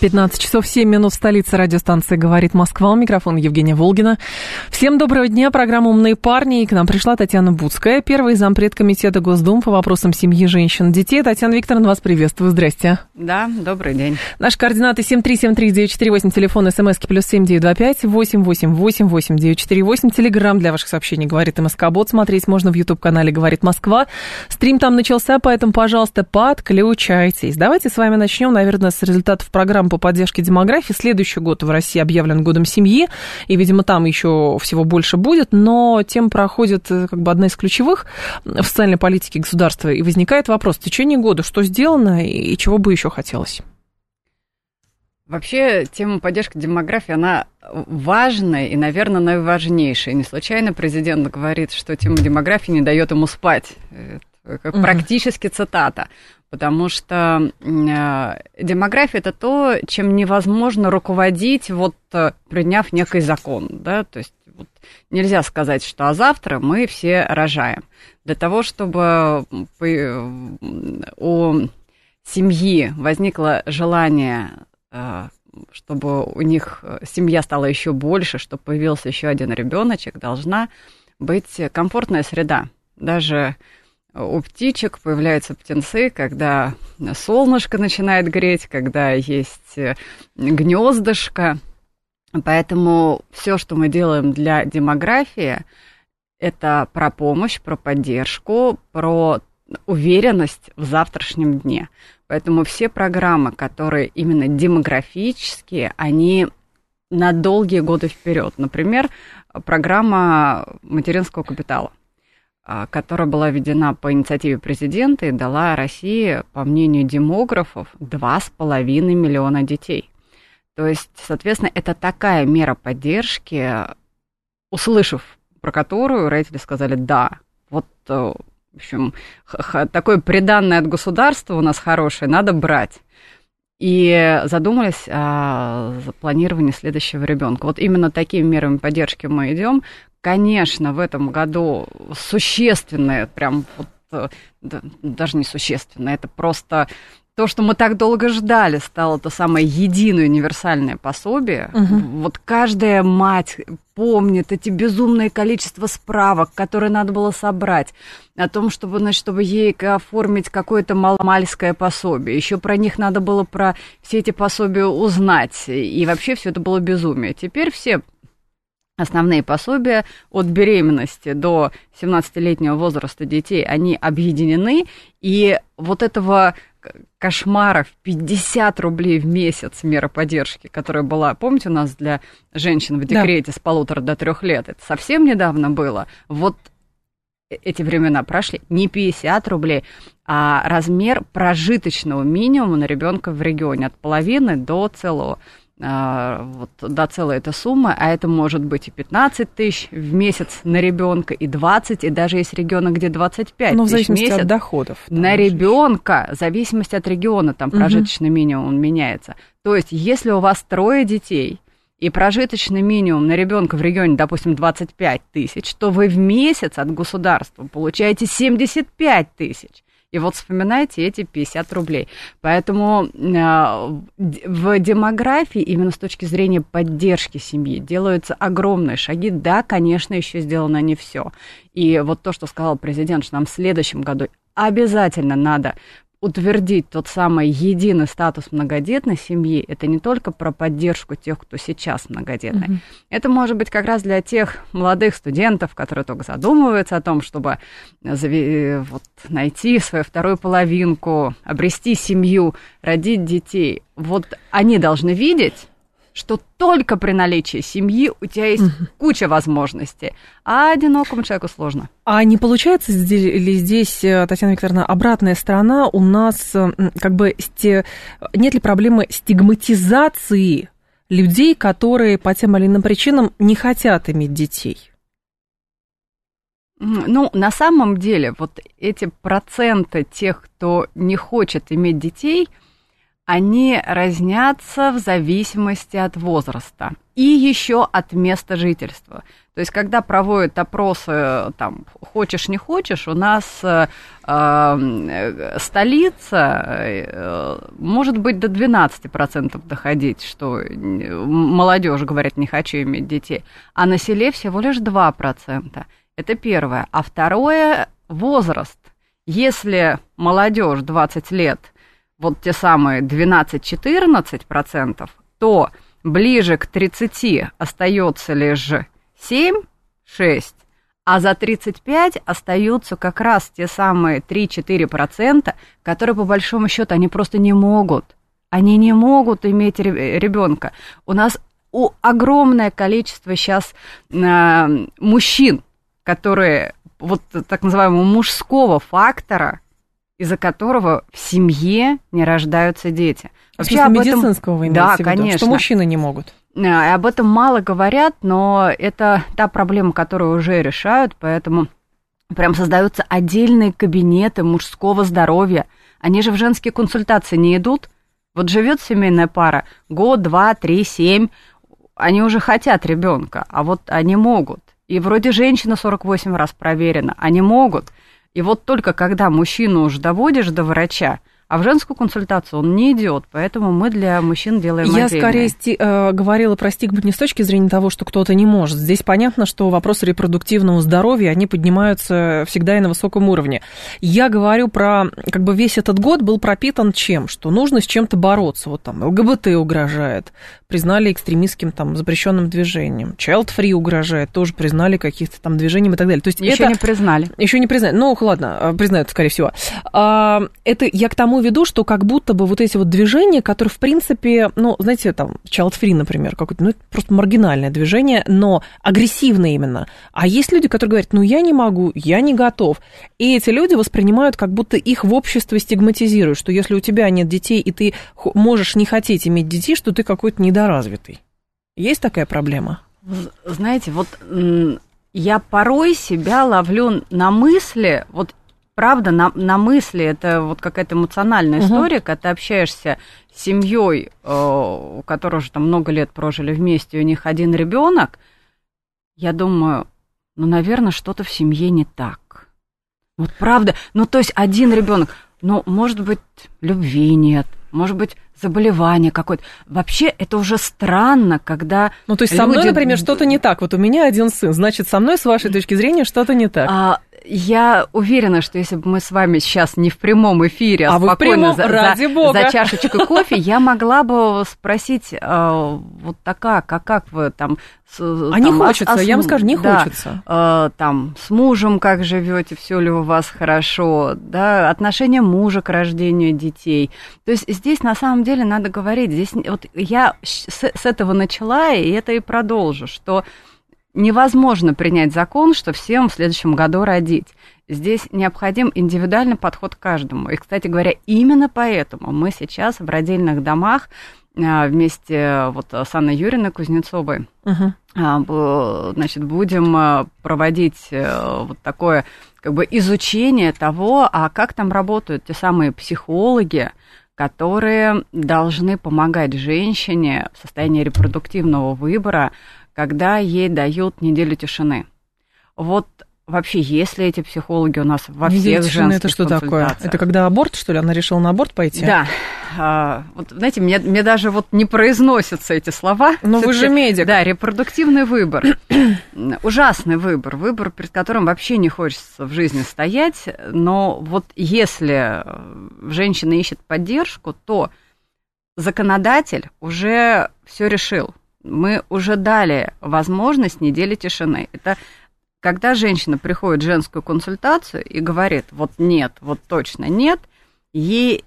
15 часов 7 минут в столице радиостанции «Говорит Москва». У микрофона Евгения Волгина. Всем доброго дня. Программа «Умные парни». И к нам пришла Татьяна Буцкая, первый зампред комитета Госдумы по вопросам семьи, женщин и детей. Татьяна Викторовна, вас приветствую. Здрасте. Да, добрый день. Наши координаты 7373948, телефон смски плюс 7925 888 8948. Телеграмм для ваших сообщений «Говорит МСК Бот». Смотреть можно в YouTube-канале «Говорит Москва». Стрим там начался, поэтому, пожалуйста, подключайтесь. Давайте с вами начнем, наверное, с результатов программы по поддержке демографии. Следующий год в России объявлен годом семьи, и, видимо, там еще всего больше будет, но тем проходит э, как бы одна из ключевых в социальной политике государства, и возникает вопрос, в течение года что сделано и чего бы еще хотелось? Вообще, тема поддержки демографии, она важная и, наверное, наиважнейшая. Не случайно президент говорит, что тема демографии не дает ему спать. Это практически цитата потому что э, демография это то, чем невозможно руководить, вот э, приняв некий закон, да, то есть вот, нельзя сказать, что а завтра мы все рожаем. Для того, чтобы у семьи возникло желание, э, чтобы у них семья стала еще больше, чтобы появился еще один ребеночек, должна быть комфортная среда. Даже у птичек появляются птенцы, когда солнышко начинает греть, когда есть э, гнездышко. Поэтому все, что мы делаем для демографии, это про помощь, про поддержку, про уверенность в завтрашнем дне. Поэтому все программы, которые именно демографические, они на долгие годы вперед. Например, программа материнского капитала. А, которая была введена по инициативе президента и дала России, по мнению демографов, 2,5 миллиона детей. То есть, соответственно, это такая мера поддержки, услышав про которую родители сказали «да». Вот, э, в общем, такое приданное от государства у нас хорошее, надо брать и задумались о планировании следующего ребенка. Вот именно такими мерами поддержки мы идем. Конечно, в этом году существенное, прям вот, э, да, даже не существенное, это просто то, что мы так долго ждали, стало то самое единое универсальное пособие. Угу. Вот каждая мать помнит эти безумное количество справок, которые надо было собрать о том, чтобы, значит, чтобы ей оформить какое-то маломальское пособие. Еще про них надо было про все эти пособия узнать. И вообще все это было безумие. Теперь все основные пособия от беременности до 17-летнего возраста детей, они объединены, и вот этого кошмара в 50 рублей в месяц мера поддержки, которая была, помните, у нас для женщин в декрете да. с полутора до трех лет, это совсем недавно было, вот э, эти времена прошли, не 50 рублей, а размер прожиточного минимума на ребенка в регионе от половины до целого вот, до целой этой суммы, а это может быть и 15 тысяч в месяц на ребенка, и 20, и даже есть регионы, где 25 ну, тысяч в месяц. от доходов. На ребенка, в зависимости от региона, там прожиточный угу. минимум меняется. То есть, если у вас трое детей, и прожиточный минимум на ребенка в регионе, допустим, 25 тысяч, то вы в месяц от государства получаете 75 тысяч. И вот вспоминайте эти 50 рублей. Поэтому э, в демографии, именно с точки зрения поддержки семьи, делаются огромные шаги. Да, конечно, еще сделано не все. И вот то, что сказал президент, что нам в следующем году обязательно надо утвердить тот самый единый статус многодетной семьи, это не только про поддержку тех, кто сейчас многодетный. Mm-hmm. Это может быть как раз для тех молодых студентов, которые только задумываются о том, чтобы вот, найти свою вторую половинку, обрести семью, родить детей. Вот они должны видеть, что только при наличии семьи у тебя есть куча возможностей, а одинокому человеку сложно. А не получается ли здесь, э, Татьяна Викторовна, обратная сторона у нас, э, как бы, нет ли проблемы стигматизации людей, которые по тем или иным причинам не хотят иметь детей? Ну, на самом деле, вот эти проценты тех, кто не хочет иметь детей – они разнятся в зависимости от возраста и еще от места жительства. То есть, когда проводят опросы, там, хочешь, не хочешь, у нас э, э столица э, может быть до 12% доходить, что молодежь говорит, не хочу иметь детей, а на селе всего лишь 2%. Это первое. А второе – возраст. Если молодежь 20 лет – вот те самые 12-14%, то ближе к 30 остается лишь 7-6, а за 35 остаются как раз те самые 3-4%, которые по большому счету они просто не могут. Они не могут иметь ребенка. У нас у огромное количество сейчас э, мужчин, которые вот так называемого мужского фактора, из-за которого в семье не рождаются дети. Вообще в смысле, медицинского вы Да, конечно. Что мужчины не могут. Э, об этом мало говорят, но это та проблема, которую уже решают, поэтому прям создаются отдельные кабинеты мужского здоровья. Они же в женские консультации не идут. Вот живет семейная пара год, два, три, семь, они уже хотят ребенка, а вот они могут. И вроде женщина 48 раз проверена, они могут. И вот только когда мужчину уже доводишь до врача, а в женскую консультацию он не идет, поэтому мы для мужчин делаем Я отдельное. скорее сти- э, говорила про стигму не с точки зрения того, что кто-то не может. Здесь понятно, что вопросы репродуктивного здоровья, они поднимаются всегда и на высоком уровне. Я говорю про, как бы весь этот год был пропитан чем? Что нужно с чем-то бороться. Вот там ЛГБТ угрожает, признали экстремистским там запрещенным движением. Child Free угрожает, тоже признали каких-то там движением и так далее. То есть еще это... не признали. Еще не признали. Ну, ладно, э, признают, скорее всего. А, это я к тому веду, что как будто бы вот эти вот движения, которые, в принципе, ну, знаете, там, Child Free, например, какое-то, ну, это просто маргинальное движение, но агрессивное именно. А есть люди, которые говорят, ну, я не могу, я не готов. И эти люди воспринимают, как будто их в обществе стигматизируют, что если у тебя нет детей, и ты можешь не хотеть иметь детей, что ты какой-то недоразвитый. Есть такая проблема? Знаете, вот я порой себя ловлю на мысли, вот правда, на, на мысли, это вот какая-то эмоциональная угу. история, когда ты общаешься с семьей, э, у которой уже там много лет прожили вместе, у них один ребенок, я думаю, ну, наверное, что-то в семье не так. Вот правда, ну, то есть один ребенок, ну, может быть, любви нет, может быть, заболевание какое-то. Вообще, это уже странно, когда Ну, то есть люди... со мной, например, что-то не так. Вот у меня один сын, значит, со мной, с вашей точки зрения, что-то не так. А, я уверена, что если бы мы с вами сейчас не в прямом эфире, а, а спокойно прямом, за, ради за, Бога. за чашечкой кофе, я могла бы спросить, э, вот такая, как, как вы там... С, а там, не хочется, а, а, я вам скажу, не да, хочется. Э, там, с мужем как живете, все ли у вас хорошо, да, отношение мужа к рождению детей. То есть здесь на самом деле надо говорить, здесь вот я с, с этого начала, и это и продолжу, что невозможно принять закон, что всем в следующем году родить. Здесь необходим индивидуальный подход к каждому. И, кстати говоря, именно поэтому мы сейчас в родильных домах а, вместе вот с Анной Юриной Кузнецовой uh-huh. значит, будем проводить э, вот такое как бы изучение того, а как там работают те самые психологи, которые должны помогать женщине в состоянии репродуктивного выбора когда ей дают неделю тишины. Вот вообще, если эти психологи у нас во Неделя всех женских это что такое? Это когда аборт, что ли? Она решила на аборт пойти? Да. А, вот, знаете, мне, мне даже вот не произносятся эти слова. Но вы же медик. Да, репродуктивный выбор. Ужасный выбор. Выбор, перед которым вообще не хочется в жизни стоять. Но вот если женщина ищет поддержку, то законодатель уже все решил мы уже дали возможность недели тишины. Это когда женщина приходит в женскую консультацию и говорит, вот нет, вот точно нет, ей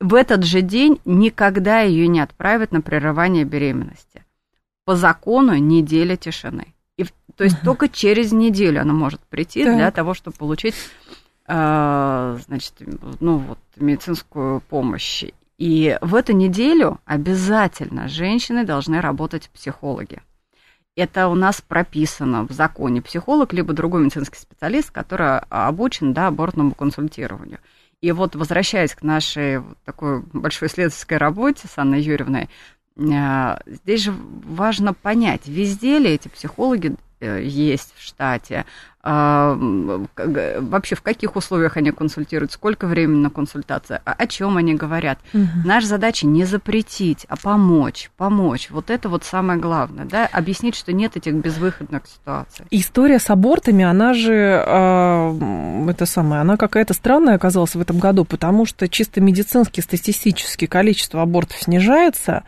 в этот же день никогда ее не отправят на прерывание беременности. По закону неделя тишины. И, то есть uh только через неделю она может прийти так. для того, чтобы получить э, значит, ну, вот, медицинскую помощь. И в эту неделю обязательно женщины должны работать психологи. Это у нас прописано в законе. Психолог, либо другой медицинский специалист, который обучен да, абортному консультированию. И вот возвращаясь к нашей такой большой исследовательской работе с Анной Юрьевной, э, здесь же важно понять, везде ли эти психологи есть в штате, а, вообще в каких условиях они консультируют, сколько времени на консультацию, о чем они говорят. Угу. Наша задача не запретить, а помочь, помочь. Вот это вот самое главное, да, объяснить, что нет этих безвыходных ситуаций. История с абортами, она же, э, это самое, она какая-то странная оказалась в этом году, потому что чисто медицински, статистически количество абортов снижается,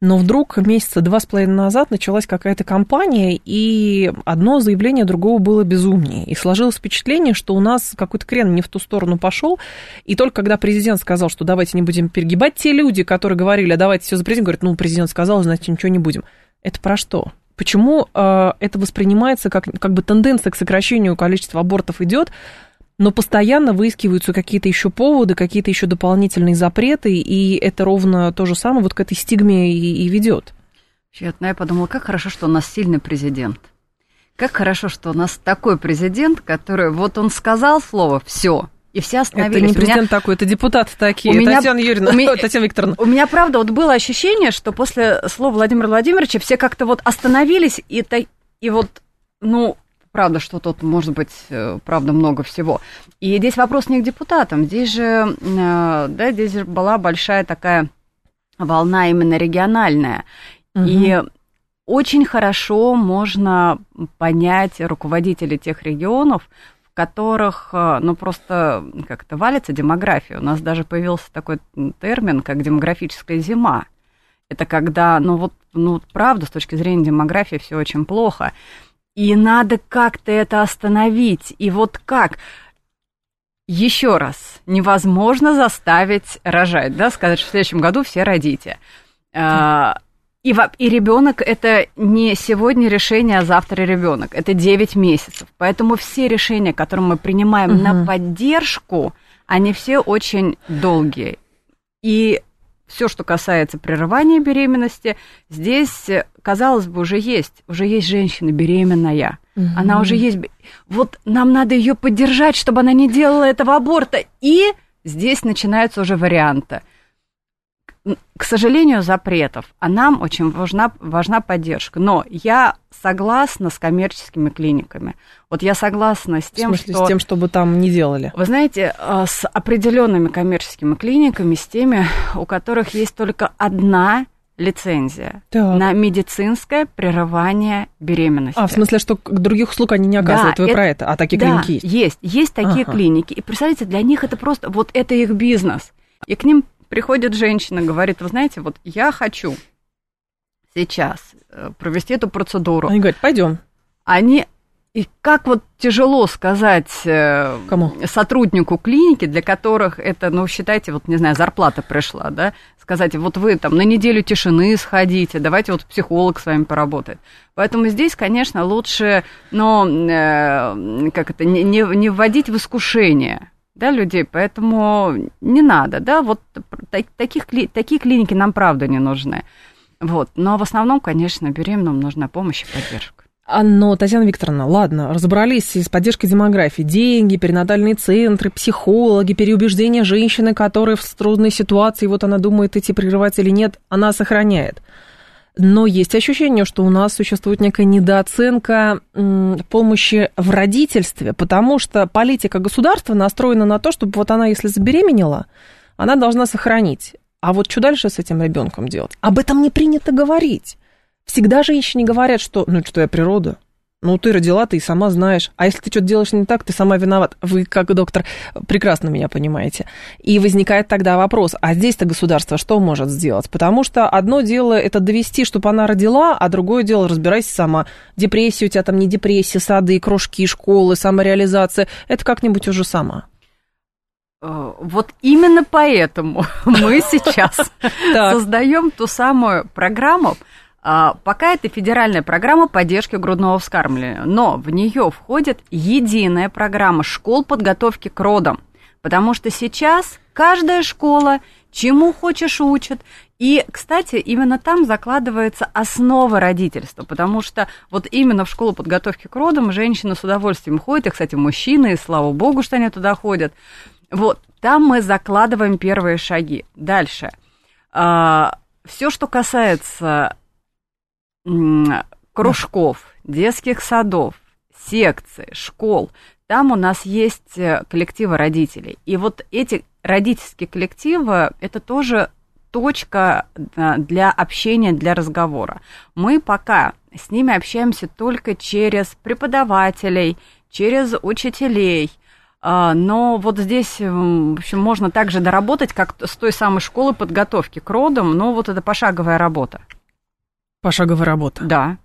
но вдруг месяца два с половиной назад началась какая-то кампания, и одно заявление другого было безумнее. И сложилось впечатление, что у нас какой-то крен не в ту сторону пошел, и только когда президент сказал, что давайте не будем перегибать, те люди, которые говорили, а давайте все за президент, говорят, ну, президент сказал, значит, ничего не будем. Это про что? Почему э, это воспринимается как, как бы тенденция к сокращению количества абортов идет, но постоянно выискиваются какие-то еще поводы, какие-то еще дополнительные запреты, и это ровно то же самое вот к этой стигме и, и ведет. Честно, я подумала, как хорошо, что у нас сильный президент. Как хорошо, что у нас такой президент, который вот он сказал слово «все», и все остановились. Это не президент меня... такой, это депутаты такие, у меня... Татьяна Юрьевна, у меня... Татьяна Викторовна. У меня, правда, вот было ощущение, что после слова Владимира Владимировича все как-то вот остановились, и, и вот, ну, Правда, что тут может быть, э, правда, много всего. И здесь вопрос не к депутатам. Здесь же, э, да, здесь же была большая такая волна именно региональная. Угу. И очень хорошо можно понять руководителей тех регионов, в которых, э, ну, просто как-то валится демография. У нас даже появился такой термин, как демографическая зима. Это когда, ну вот, ну, правда, с точки зрения демографии все очень плохо. И надо как-то это остановить. И вот как? Еще раз, невозможно заставить рожать, да, сказать, что в следующем году все родите. А, и, и ребенок это не сегодня решение, а завтра ребенок. Это 9 месяцев. Поэтому все решения, которые мы принимаем угу. на поддержку, они все очень долгие. И все, что касается прерывания беременности, здесь, казалось бы, уже есть, уже есть женщина беременная. Угу. Она уже есть. Вот нам надо ее поддержать, чтобы она не делала этого аборта. И здесь начинаются уже варианты к сожалению, запретов, а нам очень важна, важна поддержка. Но я согласна с коммерческими клиниками. Вот я согласна с тем, В смысле, что... с тем, чтобы там не делали? Вы знаете, э, с определенными коммерческими клиниками, с теми, у которых есть только одна лицензия так. на медицинское прерывание беременности. А, в смысле, что других услуг они не оказывают? Да, Вы это, про это? А такие да, клиники есть? есть. Есть такие ага. клиники. И представляете, для них это просто, вот это их бизнес. И к ним приходит женщина, говорит, вы знаете, вот я хочу сейчас э, провести эту процедуру. Они говорят, пойдем. Они и как вот тяжело сказать э, Кому? сотруднику клиники, для которых это, ну, считайте, вот, не знаю, зарплата пришла, да, сказать, вот вы там на неделю тишины сходите, давайте вот психолог с вами поработает. Поэтому здесь, конечно, лучше, но, э, как это, не, не, не вводить в искушение, да, людей, поэтому не надо, да, вот таких, такие клиники нам правда не нужны. Вот. Но в основном, конечно, беременным нужна помощь и поддержка. А, но, Татьяна Викторовна, ладно, разобрались с поддержкой демографии. Деньги, перинатальные центры, психологи, переубеждения женщины, которая в трудной ситуации, вот она думает, идти прерывать или нет, она сохраняет. Но есть ощущение, что у нас существует некая недооценка помощи в родительстве, потому что политика государства настроена на то, чтобы вот она, если забеременела, она должна сохранить. А вот что дальше с этим ребенком делать? Об этом не принято говорить. Всегда женщине говорят, что ну что я природа, ну, ты родила, ты и сама знаешь. А если ты что-то делаешь не так, ты сама виноват. Вы, как доктор, прекрасно меня понимаете. И возникает тогда вопрос, а здесь-то государство что может сделать? Потому что одно дело это довести, чтобы она родила, а другое дело разбирайся сама. Депрессия у тебя там не депрессия, сады, кружки, школы, самореализация. Это как-нибудь уже сама. э, вот именно поэтому мы сейчас создаем ту самую программу, Пока это федеральная программа поддержки грудного вскармливания, но в нее входит единая программа школ подготовки к родам, потому что сейчас каждая школа чему хочешь учат. И, кстати, именно там закладывается основа родительства, потому что вот именно в школу подготовки к родам женщины с удовольствием ходят, и, кстати, мужчины, и слава богу, что они туда ходят. Вот, там мы закладываем первые шаги. Дальше. А, Все, что касается кружков, детских садов, секций, школ, там у нас есть э, коллективы родителей. И вот эти родительские коллективы – это тоже точка для общения, для разговора. Мы пока с ними общаемся только через преподавателей, через учителей, э, но вот здесь, в общем, можно также доработать, как с той самой школы подготовки к родам, но вот это пошаговая работа. Пошаговая работа. Да.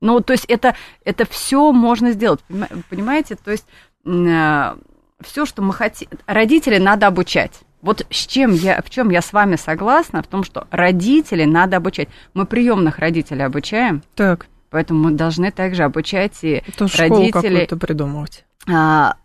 Ну, то есть это, это все можно сделать, понимаете? То есть э, все, что мы хотим, родителей надо обучать. Вот с чем я, в чем я с вами согласна, в том, что родителей надо обучать. Мы приемных родителей обучаем. Так. Поэтому мы должны также обучать и То родителей. какую-то придумывать. А,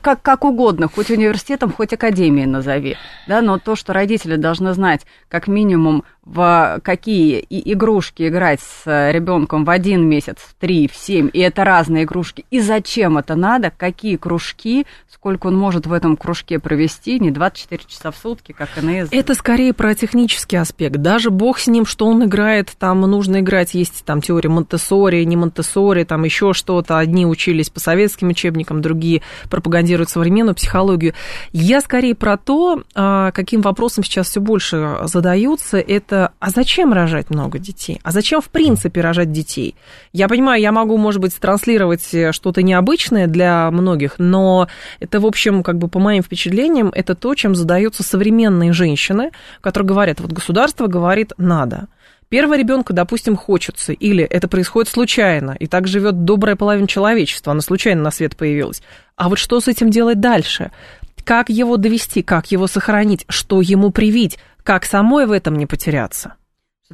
как, как угодно, хоть университетом, хоть академией назови, да, но то, что родители должны знать, как минимум, в какие игрушки играть с ребенком в один месяц, в три, в семь, и это разные игрушки, и зачем это надо, какие кружки, сколько он может в этом кружке провести, не 24 часа в сутки, как иные. Это скорее про технический аспект, даже бог с ним, что он играет, там нужно играть, есть там теория Монтессори, не Монтессори, там еще что-то, одни учились по советским учебникам, другие пропагандируют современную психологию. Я скорее про то, а, каким вопросом сейчас все больше задаются, это а зачем рожать много детей? А зачем в принципе рожать детей? Я понимаю, я могу, может быть, транслировать что-то необычное для многих, но это, в общем, как бы по моим впечатлениям, это то, чем задаются современные женщины, которые говорят, вот государство говорит, надо. Первого ребенка, допустим, хочется, или это происходит случайно, и так живет добрая половина человечества, она случайно на свет появилась. А вот что с этим делать дальше? Как его довести, как его сохранить, что ему привить, как самой в этом не потеряться?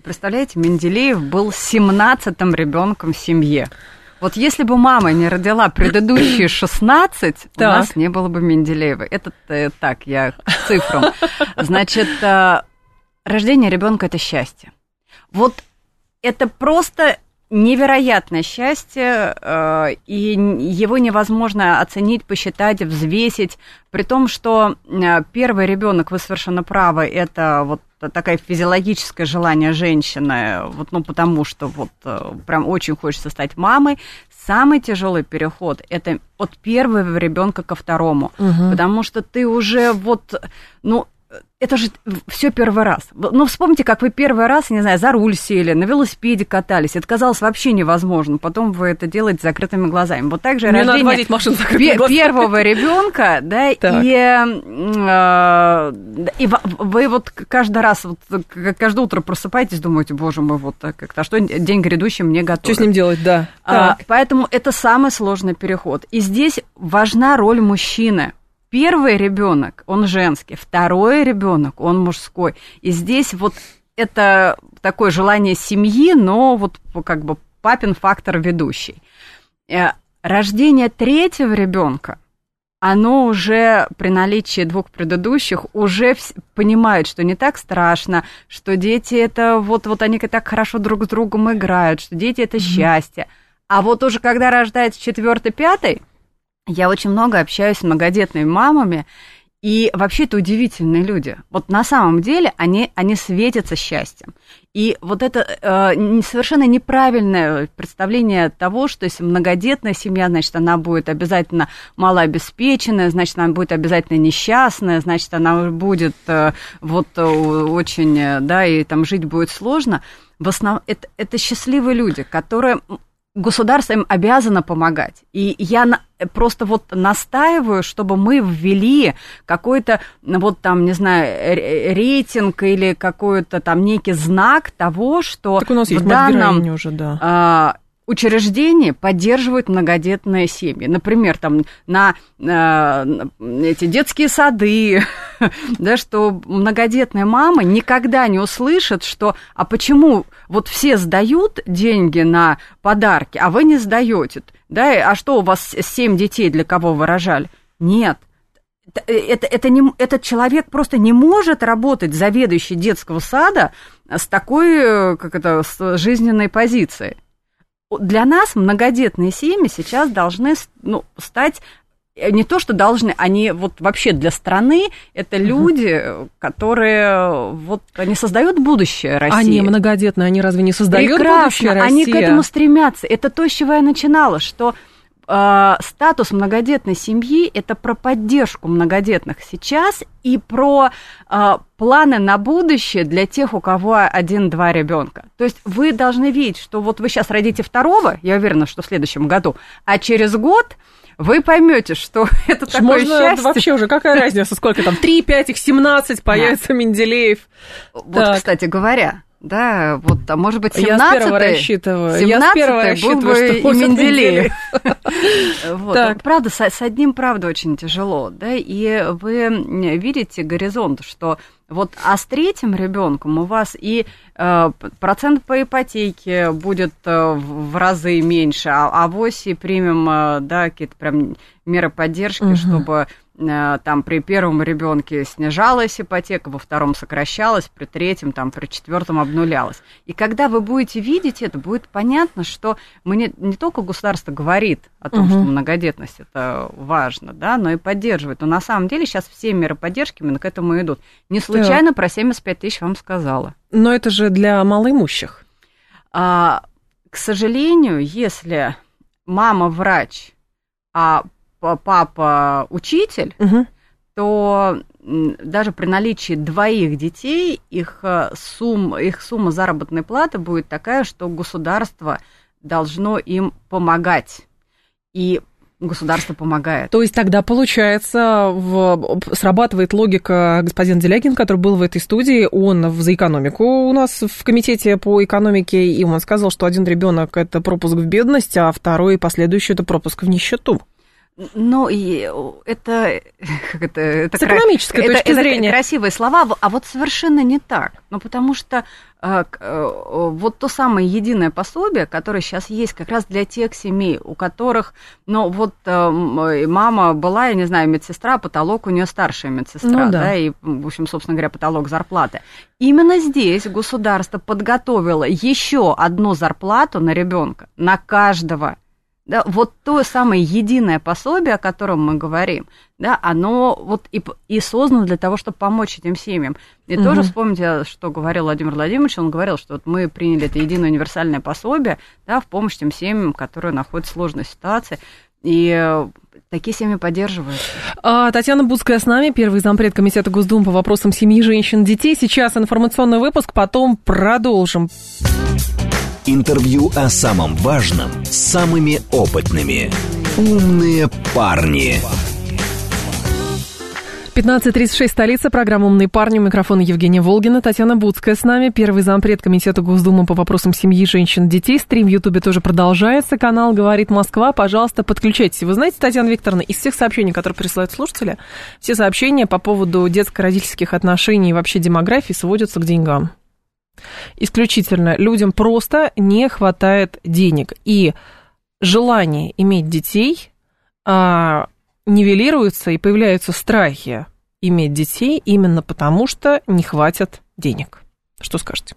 Представляете, Менделеев был 17-м ребенком в семье. Вот если бы мама не родила предыдущие 16, так. у нас не было бы Менделеева. Это э, так, я к цифрам. Значит, э, рождение ребенка это счастье. Вот это просто невероятное счастье, э, и его невозможно оценить, посчитать, взвесить, при том, что э, первый ребенок, вы совершенно правы, это вот такое физиологическое желание женщины, вот, ну, потому что вот э, прям очень хочется стать мамой. Самый тяжелый переход это от первого ребенка ко второму, угу. потому что ты уже вот, ну, это же все первый раз. Ну, вспомните, как вы первый раз, не знаю, за руль сели, на велосипеде катались. Это казалось вообще невозможно. Потом вы это делаете с закрытыми глазами. Вот так же Мне рождение надо машину пе- первого ребенка, да, и, э, и вы вот каждый раз, вот, каждое утро просыпаетесь, думаете, боже мой, вот так как-то, а что день грядущий мне готов. Что с ним делать, да. А, поэтому это самый сложный переход. И здесь важна роль мужчины первый ребенок, он женский, второй ребенок, он мужской. И здесь вот это такое желание семьи, но вот как бы папин фактор ведущий. Э, рождение третьего ребенка, оно уже при наличии двух предыдущих уже понимают, что не так страшно, что дети это вот, вот они так хорошо друг с другом играют, что дети это mm-hmm. счастье. А вот уже когда рождается четвертый, пятый, я очень много общаюсь с многодетными мамами, и вообще это удивительные люди. Вот на самом деле они, они светятся счастьем. И вот это э, совершенно неправильное представление того, что если многодетная семья, значит, она будет обязательно малообеспеченная, значит, она будет обязательно несчастная, значит, она будет э, вот э, очень, э, да, и там жить будет сложно. В основном это, это счастливые люди, которые государство им обязано помогать. И я на, просто вот настаиваю, чтобы мы ввели какой-то, вот там, не знаю, рейтинг или какой-то там некий знак того, что так у нас в данном... уже, да. Учреждения поддерживают многодетные семьи. Например, там на, на эти детские сады, да, что многодетная мама никогда не услышит, что а почему вот все сдают деньги на подарки, а вы не сдаете, да, а что у вас семь детей, для кого вы рожали? Нет, это, это не, этот человек просто не может работать заведующий детского сада с такой, как это, с жизненной позицией для нас многодетные семьи сейчас должны ну, стать э, не то, что должны, они вот вообще для страны это люди, которые вот они создают будущее России. Они многодетные, они разве не создают Прекрасно, будущее России? Они к этому стремятся. Это то, с чего я начинала, что э, статус многодетной семьи это про поддержку многодетных сейчас и про э, планы на будущее для тех, у кого один-два ребенка. То есть вы должны видеть, что вот вы сейчас родите второго, я уверена, что в следующем году, а через год вы поймете, что это такое Можно счастье. вообще уже какая разница, сколько там, 3, 5, их 17, появится да. Менделеев. Вот, так. кстати говоря, да, вот, а может быть, 17 Я с первого рассчитываю. 17 Я с первого рассчитываю, был бы что и Менделеев. вот, вот, правда, с, с одним, правда, очень тяжело, да, и вы видите горизонт, что вот, а с третьим ребенком у вас и э, процент по ипотеке будет э, в разы меньше, а, а авось и примем, э, да, какие-то прям меры поддержки, угу. чтобы Э, там при первом ребенке снижалась ипотека, во втором сокращалась, при третьем, там, при четвертом обнулялась. И когда вы будете видеть это, будет понятно, что мы не, не только государство говорит о том, угу. что многодетность это важно, да, но и поддерживает. Но на самом деле сейчас все меры поддержки именно к этому идут. Не случайно да. про 75 тысяч вам сказала. Но это же для малоимущих. А, к сожалению, если мама врач, а папа учитель, угу. то даже при наличии двоих детей их, э, сумма, их сумма заработной платы будет такая, что государство должно им помогать. И государство помогает. То есть тогда, получается, в, срабатывает логика господина Делягин, который был в этой студии, он за экономику у нас в комитете по экономике, и он сказал, что один ребенок это пропуск в бедность, а второй последующий это пропуск в нищету. Ну, и это... Это, это С экономической это, точки это, зрения. Это красивые слова, а вот совершенно не так. Ну, потому что э, э, вот то самое единое пособие, которое сейчас есть как раз для тех семей, у которых, ну, вот э, мама была, я не знаю, медсестра, потолок у нее старшая медсестра, ну, да. да, и, в общем, собственно говоря, потолок зарплаты. Именно здесь государство подготовило еще одну зарплату на ребенка, на каждого да, вот то самое единое пособие, о котором мы говорим, да, оно вот и, и создано для того, чтобы помочь этим семьям. И угу. тоже вспомните, что говорил Владимир Владимирович, он говорил, что вот мы приняли это единое универсальное пособие, да, в помощь тем семьям, которые находятся в сложной ситуации, и такие семьи поддерживают. А, Татьяна Будская с нами, первый зампред Комитета Госдумы по вопросам семьи, женщин, детей. Сейчас информационный выпуск, потом продолжим. Интервью о самом важном с самыми опытными. «Умные парни». 15.36, столица, программа «Умные парни», у микрофона Евгения Волгина, Татьяна Будская с нами, первый зампред Комитета Госдумы по вопросам семьи, женщин, детей. Стрим в Ютубе тоже продолжается, канал «Говорит Москва», пожалуйста, подключайтесь. Вы знаете, Татьяна Викторовна, из всех сообщений, которые присылают слушатели, все сообщения по поводу детско-родительских отношений и вообще демографии сводятся к деньгам исключительно людям просто не хватает денег. И желание иметь детей а, нивелируется и появляются страхи иметь детей именно потому, что не хватит денег. Что скажете?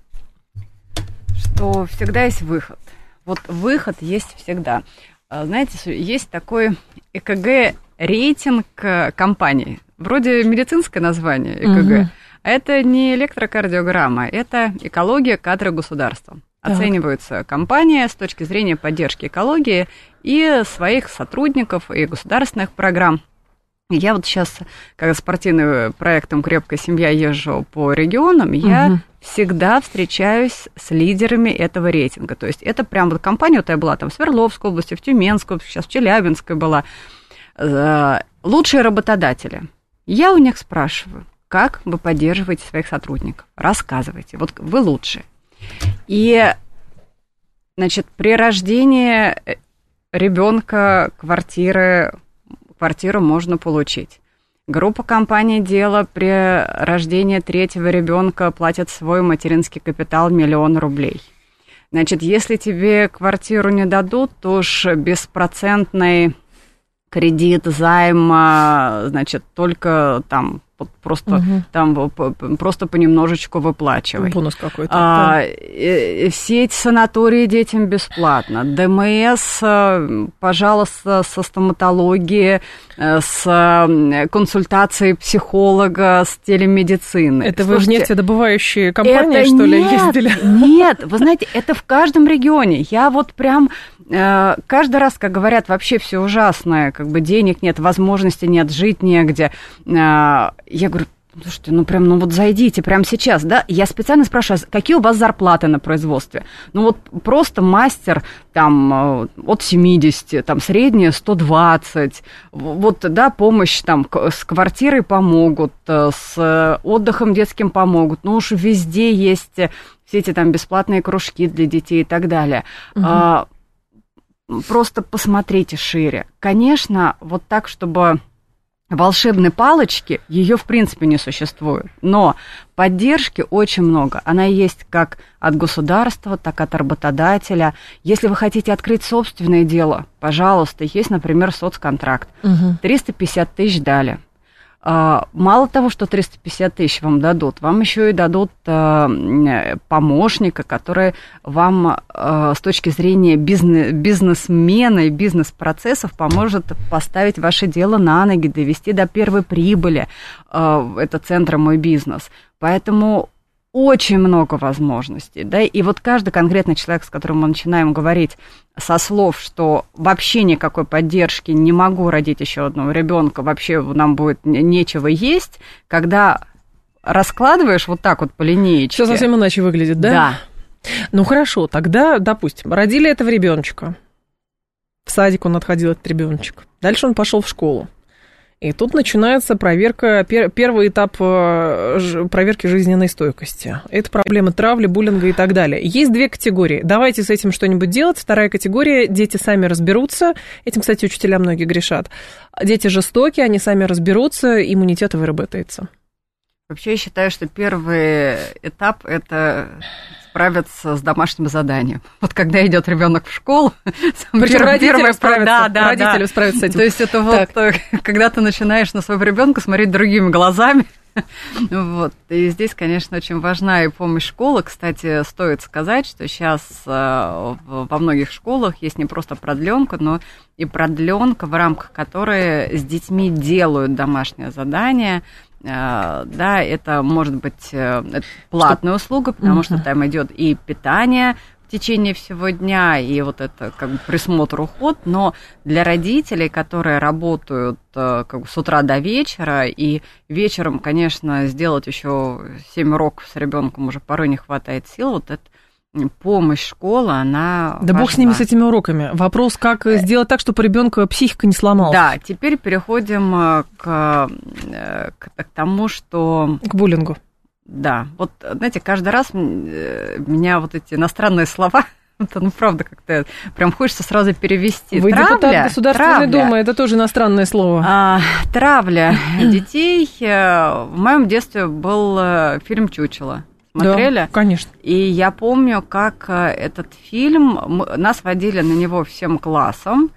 Что всегда есть выход. Вот выход есть всегда. А, знаете, есть такой ЭКГ-рейтинг э, компании. Вроде медицинское название ЭКГ. Угу. Это не электрокардиограмма, это экология кадра государства. Оцениваются компания с точки зрения поддержки экологии и своих сотрудников, и государственных программ. Я вот сейчас, как спортивным проектом «Крепкая семья» езжу по регионам, я угу. всегда встречаюсь с лидерами этого рейтинга. То есть это прям вот компания, вот я была там в Свердловской области, в Тюменской, сейчас в Челябинской была. Э, лучшие работодатели. Я у них спрашиваю, как вы поддерживаете своих сотрудников. Рассказывайте. Вот вы лучше. И Значит, при рождении ребенка квартиры, квартиру можно получить. Группа компаний «Дело» при рождении третьего ребенка платит свой материнский капитал миллион рублей. Значит, если тебе квартиру не дадут, то уж беспроцентный кредит, займ, значит, только там просто угу. там просто понемножечку выплачивай. Бонус какой-то. А, все эти санатории детям бесплатно. ДМС, э, пожалуйста, со стоматологией, э, с консультацией психолога, с телемедицины. Это Слушайте, вы в нефтедобывающие компании, что ли, нет, ездили? Нет, вы знаете, это в каждом регионе. Я вот прям Э, каждый раз, как говорят, вообще все ужасное, как бы денег нет, возможности нет, жить негде. Э, я говорю, Слушайте, ну прям, ну вот зайдите прямо сейчас, да? Я специально спрашиваю, а какие у вас зарплаты на производстве? Ну вот просто мастер там э, от 70, там средняя 120, вот, да, помощь там с квартирой помогут, с отдыхом детским помогут, ну уж везде есть все эти там бесплатные кружки для детей и так далее. Угу просто посмотрите шире. Конечно, вот так, чтобы волшебной палочки, ее в принципе не существует. Но поддержки очень много. Она есть как от государства, так и от работодателя. Если вы хотите открыть собственное дело, пожалуйста, есть, например, соцконтракт. Угу. 350 тысяч дали. А, мало того, что 350 тысяч вам дадут, вам еще и дадут э, помощника, который вам э, с точки зрения бизнес, бизнесмена и бизнес-процессов поможет поставить ваше дело на ноги, довести до первой прибыли. Э, это центр «Мой бизнес». Поэтому очень много возможностей, да, и вот каждый конкретный человек, с которым мы начинаем говорить со слов, что вообще никакой поддержки не могу родить еще одного ребенка, вообще нам будет нечего есть, когда раскладываешь вот так вот по линеечке. Все совсем иначе выглядит, да? Да. Ну хорошо, тогда, допустим, родили этого ребеночка. В садик он отходил этот ребеночек. Дальше он пошел в школу. И тут начинается проверка, пер, первый этап э, проверки жизненной стойкости. Это проблемы травли, буллинга и так далее. Есть две категории. Давайте с этим что-нибудь делать. Вторая категория – дети сами разберутся. Этим, кстати, учителя многие грешат. Дети жестокие, они сами разберутся, иммунитет выработается. Вообще, я считаю, что первый этап – это справиться с домашним заданием. Вот когда идет ребенок в школу, Причем родители справятся, да, да, родители да. справятся с этим. То есть это вот, так. Э, когда ты начинаешь на своего ребенка смотреть другими глазами, вот. И здесь, конечно, очень важна и помощь школы. Кстати, стоит сказать, что сейчас э, во многих школах есть не просто продленка, но и продленка, в рамках которой с детьми делают домашнее задание, да, это может быть э, платная что? услуга, потому что там идет и питание в течение всего дня, и вот это как бы присмотр, уход, но для родителей, которые работают э, как бы с утра до вечера, и вечером, конечно, сделать еще 7 уроков с ребенком уже порой не хватает сил, вот это помощь школы, она Да важна. бог с ними, с этими уроками. Вопрос, как э, сделать так, чтобы ребенка психика не сломалась. Да, теперь переходим э, к, э, к, к тому, что... К буллингу. Да, вот, знаете, каждый раз меня вот эти иностранные слова это, ну, правда, как-то прям хочется сразу перевести. Вы травля, депутат Государственной травля, Думы, это тоже иностранное слово. А, травля детей. В моем детстве был фильм «Чучело» смотрели? Да, конечно. И я помню, как э, этот фильм, нас водили на него всем классом,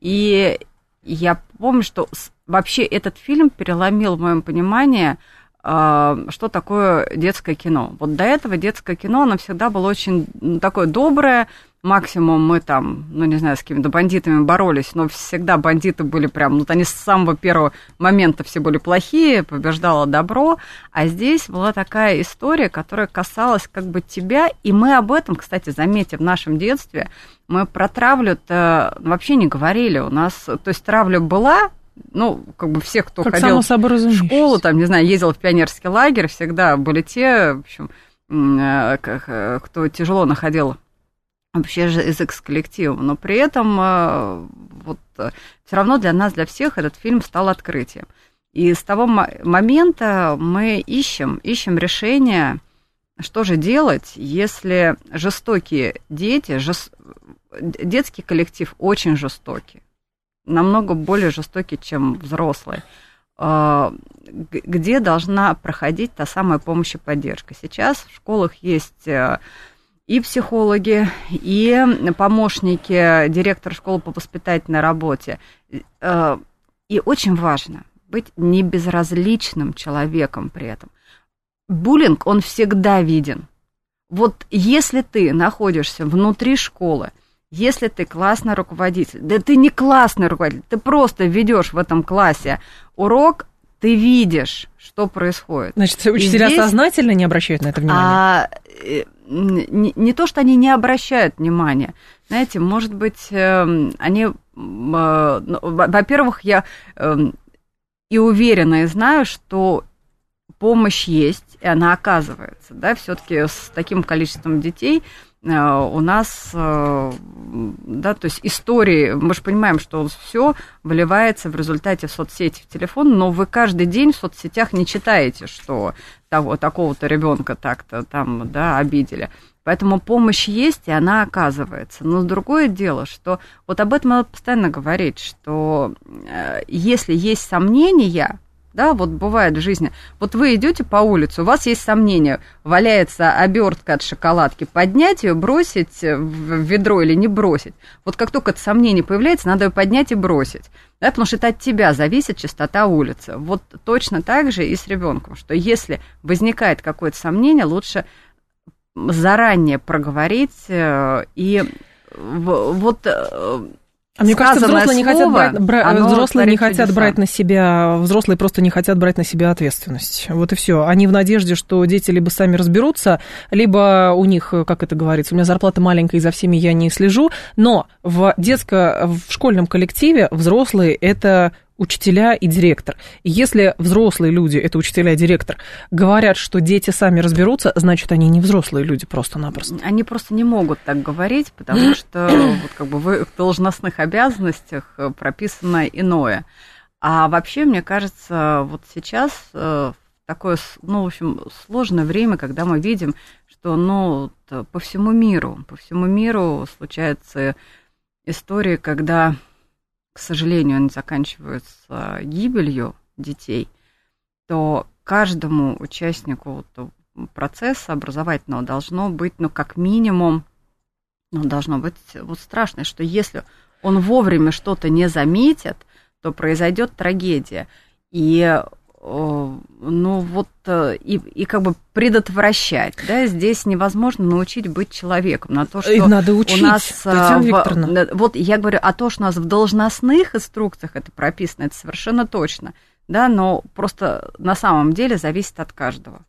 и я помню, что вообще этот фильм переломил в моем понимании, что такое детское кино. Вот до этого детское кино, оно всегда было очень такое доброе, максимум мы там, ну, не знаю, с какими-то бандитами боролись, но всегда бандиты были прям, ну, они с самого первого момента все были плохие, побеждало добро, а здесь была такая история, которая касалась как бы тебя, и мы об этом, кстати, заметьте, в нашем детстве, мы про травлю-то вообще не говорили, у нас, то есть травля была, ну, как бы все, кто как ходил в школу, там, не знаю, ездил в пионерский лагерь, всегда были те, в общем, э, э, кто тяжело находил вообще же язык с коллективом, но при этом э, вот все равно для нас, для всех этот фильм стал открытием. И с того момента мы ищем, ищем решение что же делать, если жестокие дети, жест... детский коллектив очень жестокий, намного более жестокий, чем взрослые, а, где должна проходить та самая помощь и поддержка. Сейчас в школах есть э, и психологи, и помощники директора школы по воспитательной работе. Э, и очень важно быть не безразличным человеком при этом. Буллинг, он всегда виден. Вот если ты находишься внутри школы, если ты классный руководитель, да ты не классный руководитель, ты просто ведешь в этом классе урок, ты видишь, что происходит. Значит, учителя здесь, сознательно не обращают на это внимание? А, э, не, не то, что они не обращают внимания. Знаете, может быть, эм, они... Э, ну, во-первых, я эм, и уверена, и знаю, что помощь есть, и она оказывается, да, все-таки с таким количеством детей у нас, э, да, то есть истории, мы же понимаем, что все выливается в результате в соцсети, в телефон, но вы каждый день в соцсетях не читаете, что того, такого-то ребенка так-то там, да, обидели. Поэтому помощь есть, и она оказывается. Но другое дело, что вот об этом надо постоянно говорить, что э, если есть сомнения, да, вот бывает в жизни. Вот вы идете по улице, у вас есть сомнения, валяется обертка от шоколадки, поднять ее, бросить в ведро или не бросить. Вот как только это сомнение появляется, надо ее поднять и бросить. Да, потому что это от тебя зависит чистота улицы. Вот точно так же и с ребенком, что если возникает какое-то сомнение, лучше заранее проговорить э, и вот э, а мне кажется, взрослые не хотят брать, бра, взрослые не хотят чудеса. брать на себя, взрослые просто не хотят брать на себя ответственность. Вот и все. Они в надежде, что дети либо сами разберутся, либо у них, как это говорится, у меня зарплата маленькая, и за всеми я не слежу. Но в детско, в школьном коллективе взрослые это учителя и директор. И если взрослые люди, это учителя и директор, говорят, что дети сами разберутся, значит, они не взрослые люди просто-напросто. Они просто не могут так говорить, потому что вот как бы в должностных обязанностях э, прописано иное. А вообще, мне кажется, вот сейчас э, такое, ну, в общем, сложное время, когда мы видим, что, ну, по всему миру, по всему миру случаются истории, когда к сожалению, они заканчиваются гибелью детей, то каждому участнику процесса образовательного должно быть, ну, как минимум, ну, должно быть вот страшно, что если он вовремя что-то не заметит, то произойдет трагедия. И ну вот э, и, и как бы предотвращать, да, здесь невозможно научить быть человеком на то, что и надо учить, у нас э, в, вот я говорю, а то, что у нас в должностных инструкциях это прописано, это совершенно точно, да, но просто на самом деле зависит от каждого.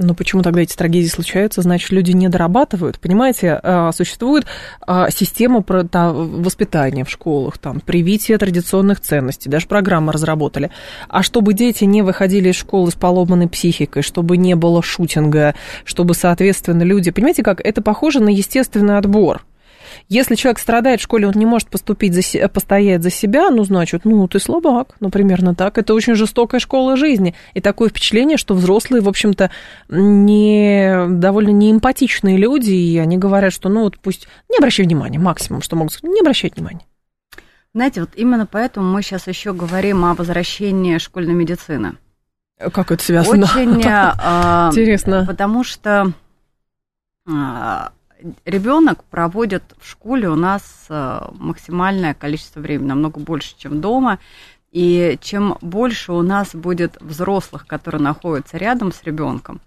Но почему тогда эти трагедии случаются? Значит, люди не дорабатывают. Понимаете, а, существует а, система воспитания в школах, там, привитие традиционных ценностей, даже программы разработали. А чтобы дети не выходили из школы с поломанной психикой, чтобы не было шутинга, чтобы, соответственно, люди... Понимаете, как это похоже на естественный отбор. Если человек страдает в школе, он не может поступить за, постоять за себя, ну, значит, ну, ты слабак, ну, примерно так. Это очень жестокая школа жизни. И такое впечатление, что взрослые, в общем-то, не, довольно неэмпатичные люди, и они говорят, что, ну, вот пусть не обращай внимания, максимум, что могут сказать, не обращать внимания. Знаете, вот именно поэтому мы сейчас еще говорим о возвращении школьной медицины. Как это связано? Очень а, интересно. Потому что а, ребенок проводит в школе у нас э, максимальное количество времени, намного больше, чем дома. И чем больше у нас будет взрослых, которые находятся рядом с ребенком,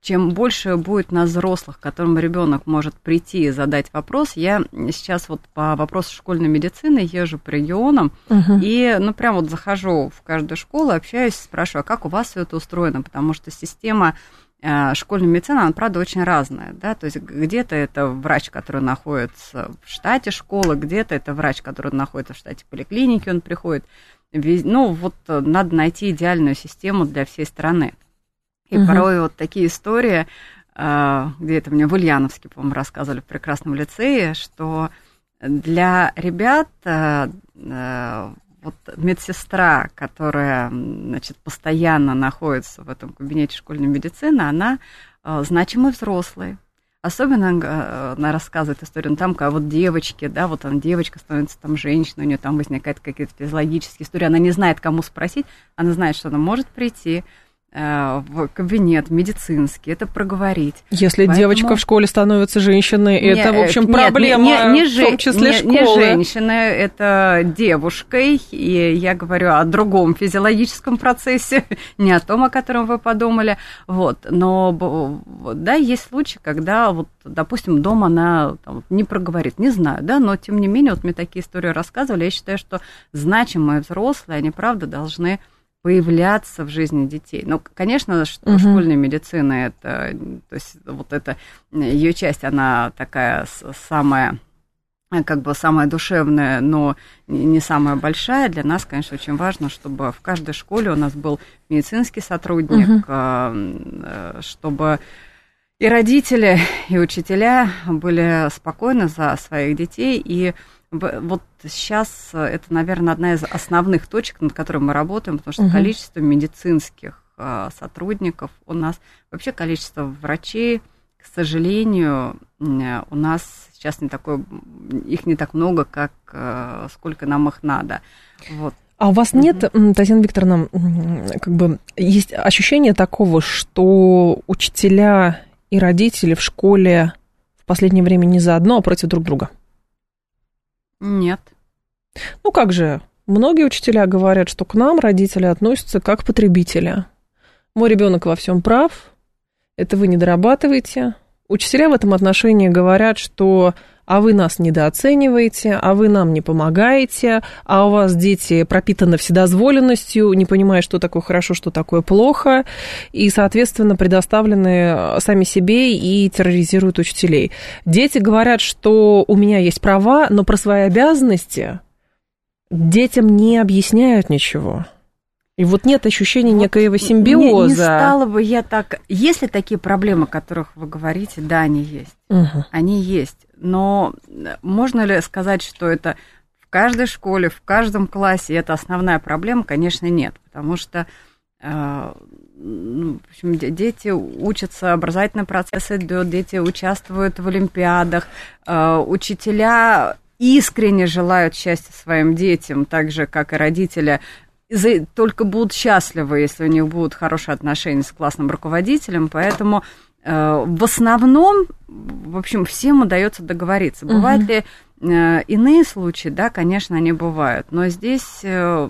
чем больше будет нас взрослых, к которым ребенок может прийти и задать вопрос. Я сейчас вот по вопросу школьной медицины езжу по регионам uh-huh. и, ну, прям вот захожу в каждую школу, общаюсь, спрашиваю, а как у вас все это устроено, потому что система школьная медицина, она, правда, очень разная, да, то есть где-то это врач, который находится в штате школы, где-то это врач, который находится в штате поликлиники, он приходит, ну, вот э, надо найти идеальную систему для всей страны. И угу. порой вот такие истории, э, где это мне в Ульяновске, по-моему, рассказывали в прекрасном лицее, что для ребят вот медсестра, которая, значит, постоянно находится в этом кабинете школьной медицины, она э, значимый взрослый. Особенно э, она рассказывает историю, ну, там, когда вот девочки, да, вот она девочка становится там женщиной, у нее там возникают какие-то физиологические истории, она не знает, кому спросить, она знает, что она может прийти, в кабинет медицинский, это проговорить. Если Поэтому... девочка в школе становится женщиной, не, это, в общем, нет, проблема, не, не, в том числе не, школы. Не женщина, это девушкой, и я говорю о другом физиологическом процессе, не о том, о котором вы подумали. Вот. Но, да, есть случаи, когда, вот, допустим, дома она там, не проговорит, не знаю, да, но, тем не менее, вот мне такие истории рассказывали, я считаю, что значимые взрослые, они, правда, должны появляться в жизни детей. Ну, конечно, угу. школьная медицина это, то есть вот эта ее часть, она такая самая как бы самая душевная, но не самая большая. Для нас, конечно, очень важно, чтобы в каждой школе у нас был медицинский сотрудник, угу. чтобы и родители, и учителя были спокойны за своих детей, и вот сейчас э, это, наверное, одна из основных точек, над которой мы работаем, потому что угу. количество медицинских э, сотрудников у нас, вообще количество врачей, к сожалению, э, у нас сейчас не такое, их не так много, как сколько нам их надо. Вот. А у вас нет, Татьяна Викторовна, как бы есть ощущение такого, что учителя и родители в школе в последнее время не заодно, а против друг друга? Нет. Ну как же, многие учителя говорят, что к нам родители относятся как потребители. Мой ребенок во всем прав, это вы не дорабатываете. Учителя в этом отношении говорят, что а вы нас недооцениваете, а вы нам не помогаете, а у вас дети пропитаны вседозволенностью, не понимая, что такое хорошо, что такое плохо, и, соответственно, предоставлены сами себе и терроризируют учителей. Дети говорят, что у меня есть права, но про свои обязанности детям не объясняют ничего. И вот нет ощущения вот некоего симбиоза. Не, не стала бы я так... Есть ли такие проблемы, о которых вы говорите? Да, они есть. Угу. Они есть. Но можно ли сказать, что это в каждой школе, в каждом классе это основная проблема? Конечно, нет. Потому что э, ну, в общем, дети учатся, образовательный процесс идет, дети участвуют в олимпиадах, э, учителя искренне желают счастья своим детям, так же, как и родители только будут счастливы, если у них будут хорошие отношения с классным руководителем, поэтому э, в основном, в общем, всем удается договориться. Бывают угу. ли э, иные случаи? Да, конечно, они бывают, но здесь... Э,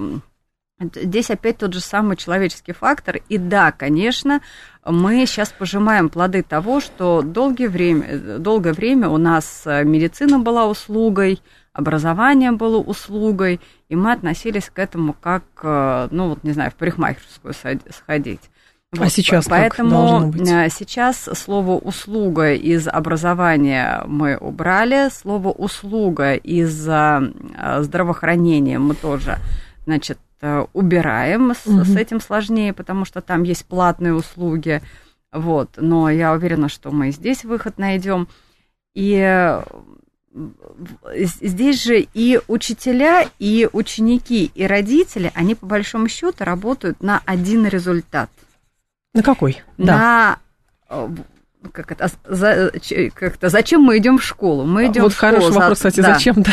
Здесь опять тот же самый человеческий фактор. И да, конечно, мы сейчас пожимаем плоды того, что долгое время, долгое время у нас медицина была услугой, образование было услугой, и мы относились к этому как, э, ну вот, не знаю, в парикмахерскую сходить. А вот, а сейчас Поэтому быть? Э, сейчас слово «услуга» из образования мы убрали, слово «услуга» из э, здравоохранения мы тоже, значит, убираем, угу. с, с этим сложнее, потому что там есть платные услуги, вот, но я уверена, что мы здесь выход найдем. И здесь же и учителя, и ученики, и родители, они по большому счету работают на один результат. На какой? На да. как это, за, как это, зачем мы идем в школу? Мы идем вот в школу хороший за, вопрос, кстати, да. зачем, да?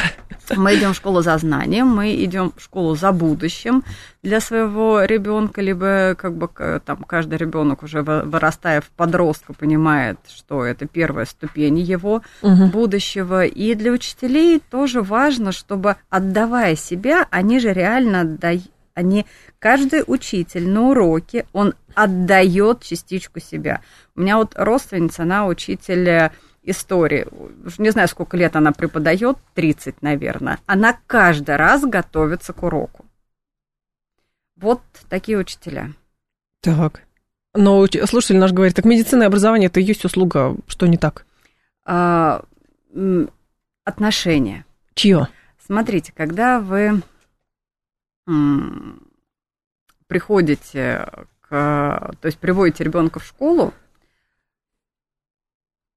Мы идем в школу за знанием, мы идем в школу за будущим для своего ребенка, либо как бы там каждый ребенок уже вырастая в подростка понимает, что это первая ступень его угу. будущего. И для учителей тоже важно, чтобы отдавая себя, они же реально отдают они, каждый учитель на уроке, он отдает частичку себя. У меня вот родственница, она учитель истории. Не знаю, сколько лет она преподает, 30, наверное. Она каждый раз готовится к уроку. Вот такие учителя. Так. Но слушатель наш говорит, так медицина и образование это и есть услуга, что не так? А, отношения. Чье? Смотрите, когда вы приходите к, то есть приводите ребенка в школу,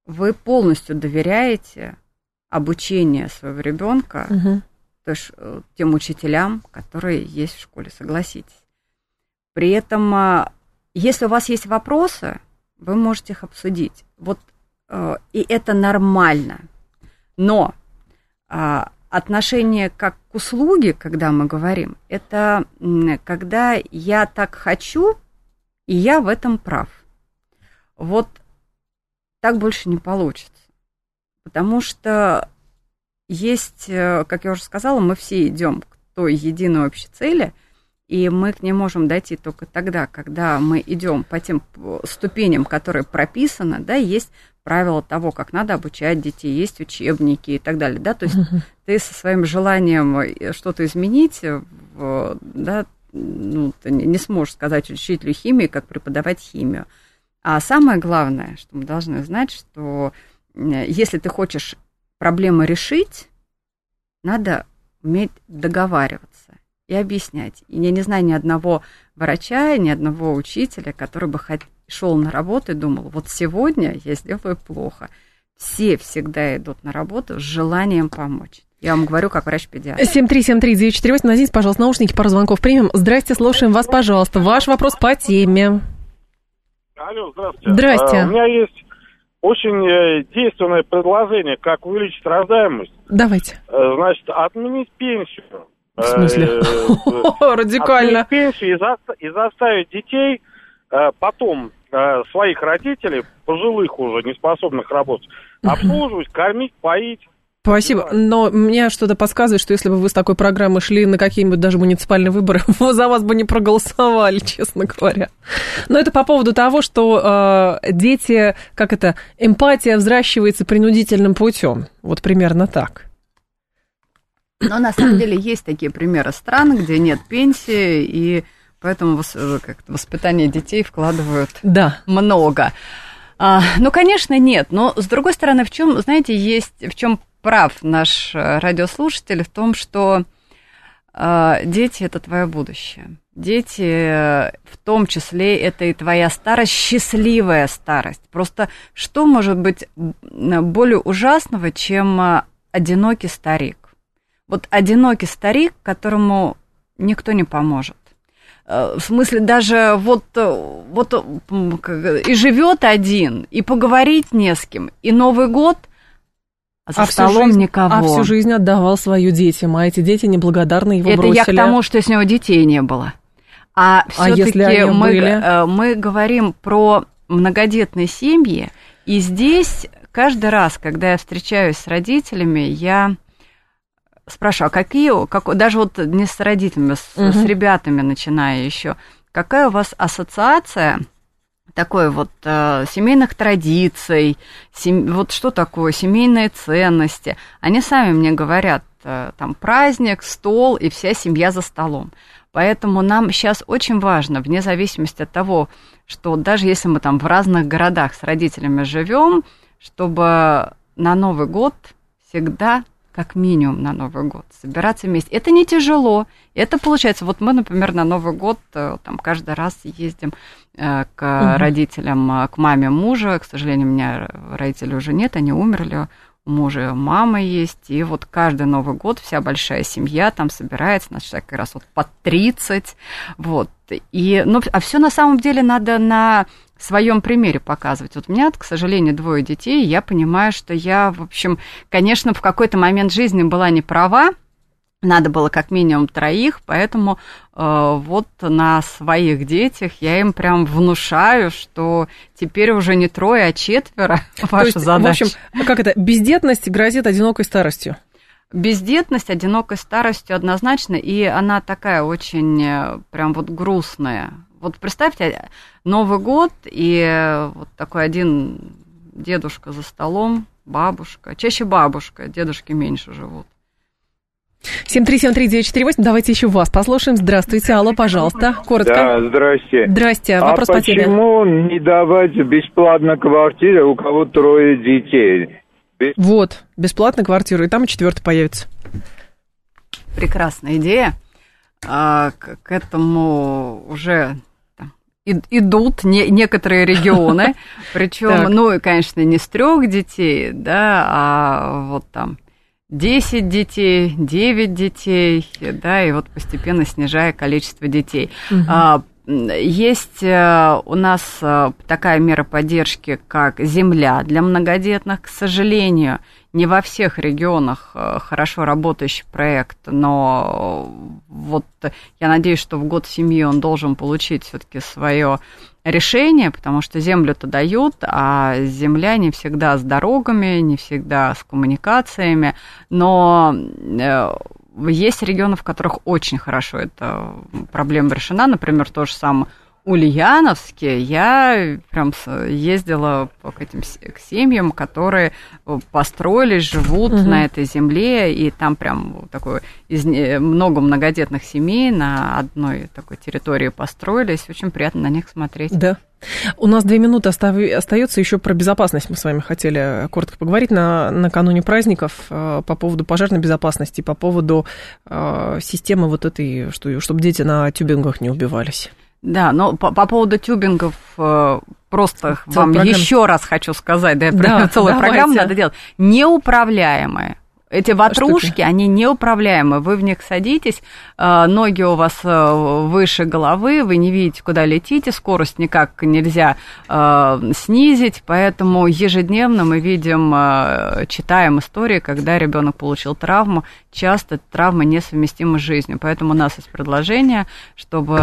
вы полностью доверяете обучение своего ребенка угу. то есть, э, тем учителям, которые есть в школе, согласитесь. При этом, а, если у вас есть вопросы, вы можете их обсудить. Вот э, и это нормально. Но э, отношение как к услуге, когда мы говорим, это когда я так хочу, и я в этом прав. Вот так больше не получится. Потому что есть, э, как я уже сказала, мы все идем к той единой общей цели, и мы к ней можем дойти только тогда, когда мы идем по тем ступеням, которые прописаны, да, есть правила того, как надо обучать детей, есть учебники и так далее, да, то есть uh-huh. ты со своим желанием э, что-то изменить, да, ну, ты не сможешь сказать учителю химии, как преподавать химию. А самое главное, что мы должны знать, что если ты хочешь проблемы решить, надо уметь договариваться и объяснять. И я не знаю ни одного врача, ни одного учителя, который бы шел на работу и думал, вот сегодня я сделаю плохо. Все всегда идут на работу с желанием помочь. Я вам говорю, как врач-педиатр. 7373948, наденьте, пожалуйста, наушники, пару звонков примем. Здрасте, слушаем вас, пожалуйста. Ваш вопрос по теме. Алло, здравствуйте. Здрасте. А, у меня есть очень э, действенное предложение, как увеличить рождаемость. Давайте. Э, значит, отменить пенсию. В смысле? Э, Радикально. Отменить пенсию и заставить детей потом своих родителей, пожилых уже, неспособных работать, обслуживать, кормить, поить. Спасибо. Но мне что-то подсказывает, что если бы вы с такой программой шли на какие-нибудь даже муниципальные выборы, за вас бы не проголосовали, честно говоря. Но это по поводу того, что э, дети, как это, эмпатия взращивается принудительным путем. Вот примерно так. Но на самом деле есть такие примеры стран, где нет пенсии, и поэтому э, воспитание детей вкладывают да. много. А, ну, конечно, нет. Но с другой стороны, в чем, знаете, есть в чем прав наш э, радиослушатель в том, что э, дети это твое будущее. Дети, э, в том числе, это и твоя старость, счастливая старость. Просто что может быть более ужасного, чем одинокий старик? Вот одинокий старик, которому никто не поможет. В смысле, даже вот, вот и живет один, и поговорить не с кем, и Новый год – а за а столом жизнь, никого. А всю жизнь отдавал свою детям, а эти дети неблагодарны его Это бросили. я к тому, что с него детей не было. А, а все-таки мы, были? Э, мы говорим про многодетные семьи, и здесь каждый раз, когда я встречаюсь с родителями, я спрашиваю, а какие, как, даже вот не с родителями, с, угу. с ребятами начиная еще, какая у вас ассоциация такой вот э, семейных традиций, сем... вот что такое семейные ценности. Они сами мне говорят, э, там праздник, стол и вся семья за столом. Поэтому нам сейчас очень важно, вне зависимости от того, что даже если мы там в разных городах с родителями живем, чтобы на Новый год всегда как минимум на Новый год, собираться вместе. Это не тяжело. Это получается, вот мы, например, на Новый год э, там каждый раз ездим э, к угу. родителям, э, к маме мужа. К сожалению, у меня родителей уже нет, они умерли. У мужа мама есть, и вот каждый Новый год вся большая семья там собирается, значит, как раз вот по 30, вот. И, ну, а все на самом деле надо на своем примере показывать. Вот у меня, к сожалению, двое детей, и я понимаю, что я, в общем, конечно, в какой-то момент жизни была не права, надо было как минимум троих, поэтому э, вот на своих детях я им прям внушаю, что теперь уже не трое, а четверо ваша То есть, задача. В общем, как это, бездетность грозит одинокой старостью? Бездетность, одинокой старостью однозначно, и она такая очень э, прям вот грустная. Вот представьте, Новый год, и вот такой один дедушка за столом, бабушка, чаще бабушка, дедушки меньше живут. 7373948, давайте еще вас послушаем. Здравствуйте, алло, пожалуйста, коротко. Да, здрасте. Здрасте, вопрос а по теме. почему не давать бесплатно квартиры, у кого трое детей? Без... Вот, бесплатно квартиру, и там четвертый появится. Прекрасная идея. А, к, к этому уже идут не, некоторые регионы, причем, ну, и, конечно, не с трех детей, да, а вот там 10 детей, 9 детей, да, и вот постепенно снижая количество детей. А, есть э, у нас э, такая мера поддержки, как земля для многодетных. К сожалению, не во всех регионах э, хорошо работающий проект, но вот я надеюсь, что в год семьи он должен получить все-таки свое решение, потому что землю-то дают, а земля не всегда с дорогами, не всегда с коммуникациями, но есть регионы, в которых очень хорошо эта проблема решена, например, то же самое Ульяновске я прям ездила к этим к семьям, которые построились, живут угу. на этой земле, и там прям такое из, много многодетных семей на одной такой территории построились. Очень приятно на них смотреть. Да. У нас две минуты остается. Еще про безопасность мы с вами хотели коротко поговорить на, накануне праздников э, по поводу пожарной безопасности, по поводу э, системы вот этой, что, чтобы дети на тюбингах не убивались. Да, но по, по поводу тюбингов э, просто Целая вам программа. еще раз хочу сказать, да, да целую давайте. программу надо делать. Неуправляемые эти ватрушки, они неуправляемы. Вы в них садитесь, э, ноги у вас э, выше головы, вы не видите, куда летите, скорость никак нельзя э, снизить, поэтому ежедневно мы видим, читаем истории, когда ребенок получил травму, часто травмы несовместимы с жизнью. Поэтому у нас есть предложение, чтобы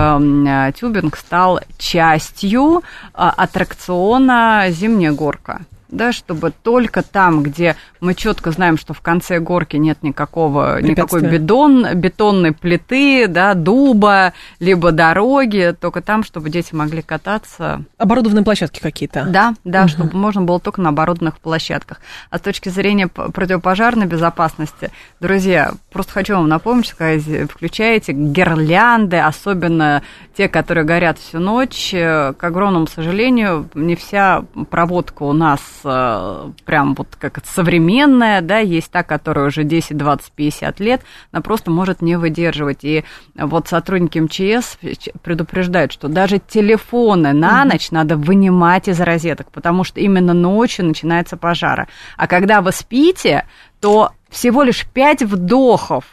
тюбинг стал частью аттракциона «Зимняя горка» да, чтобы только там, где мы четко знаем, что в конце горки нет никакого, никакой бетон, бетонной плиты, да, дуба, либо дороги, только там, чтобы дети могли кататься. Оборудованные площадки какие-то? Да, да, угу. чтобы можно было только на оборудованных площадках. А с точки зрения противопожарной безопасности, друзья, просто хочу вам напомнить, что когда включаете гирлянды, особенно те, которые горят всю ночь, э, к огромному сожалению, не вся проводка у нас прям вот как современная, да, есть та, которая уже 10, 20, 50 лет, она просто может не выдерживать. И вот сотрудники МЧС предупреждают, что даже телефоны на ночь надо вынимать из розеток, потому что именно ночью начинается пожара. А когда вы спите, то всего лишь 5 вдохов Э,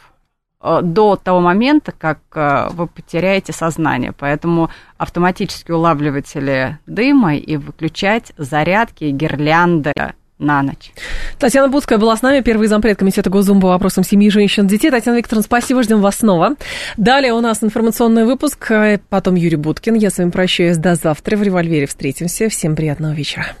до того момента, как э, вы потеряете сознание. Поэтому автоматически улавливатели дыма и выключать зарядки и гирлянды на ночь. Татьяна Будская была с нами, первый зампред Комитета Госдумы по вопросам семьи, женщин, детей. Татьяна Викторовна, спасибо, ждем вас снова. Далее у нас информационный выпуск, потом Юрий Буткин. Я с вами прощаюсь до завтра. В «Револьвере» встретимся. Всем приятного вечера.